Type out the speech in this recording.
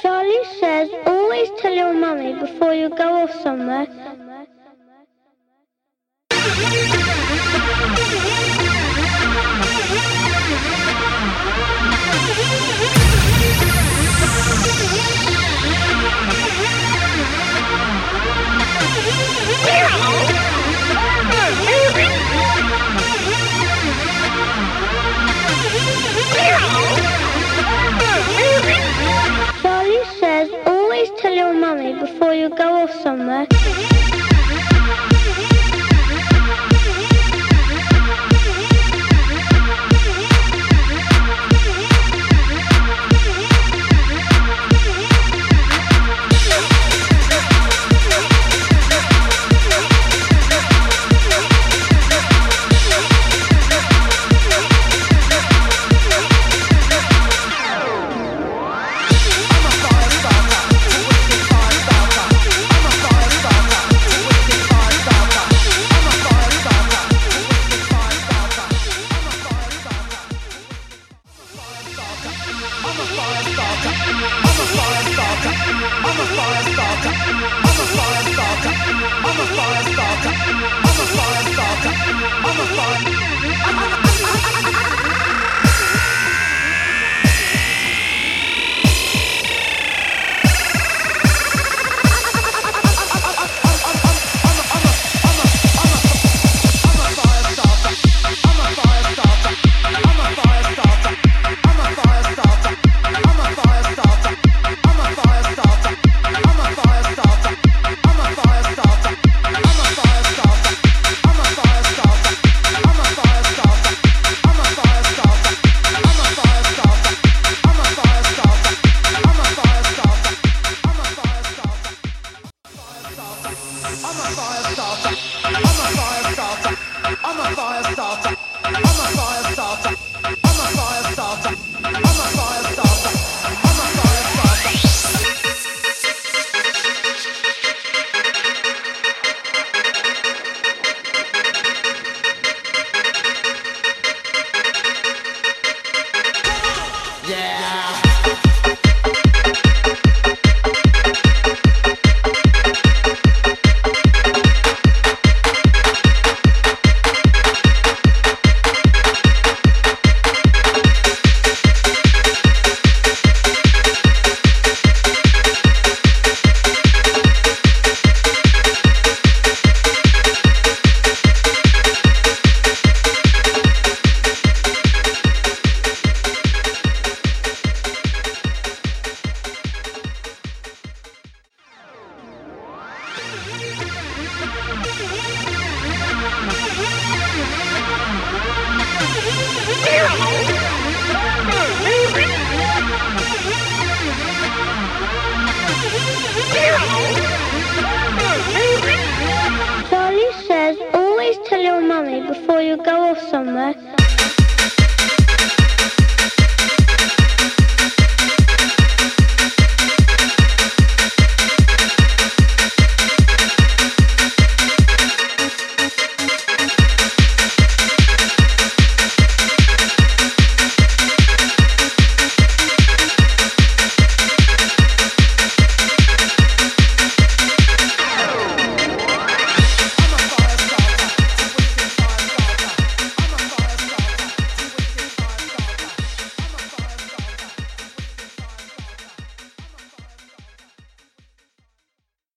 Charly says always tell your mummy before you go off somewhere. Go off somewhere. I'm a fire starter. I'm a fire starter. I'm a fire. I'm a fire. だ。Charly says always tell your mummy before you go off somewhere.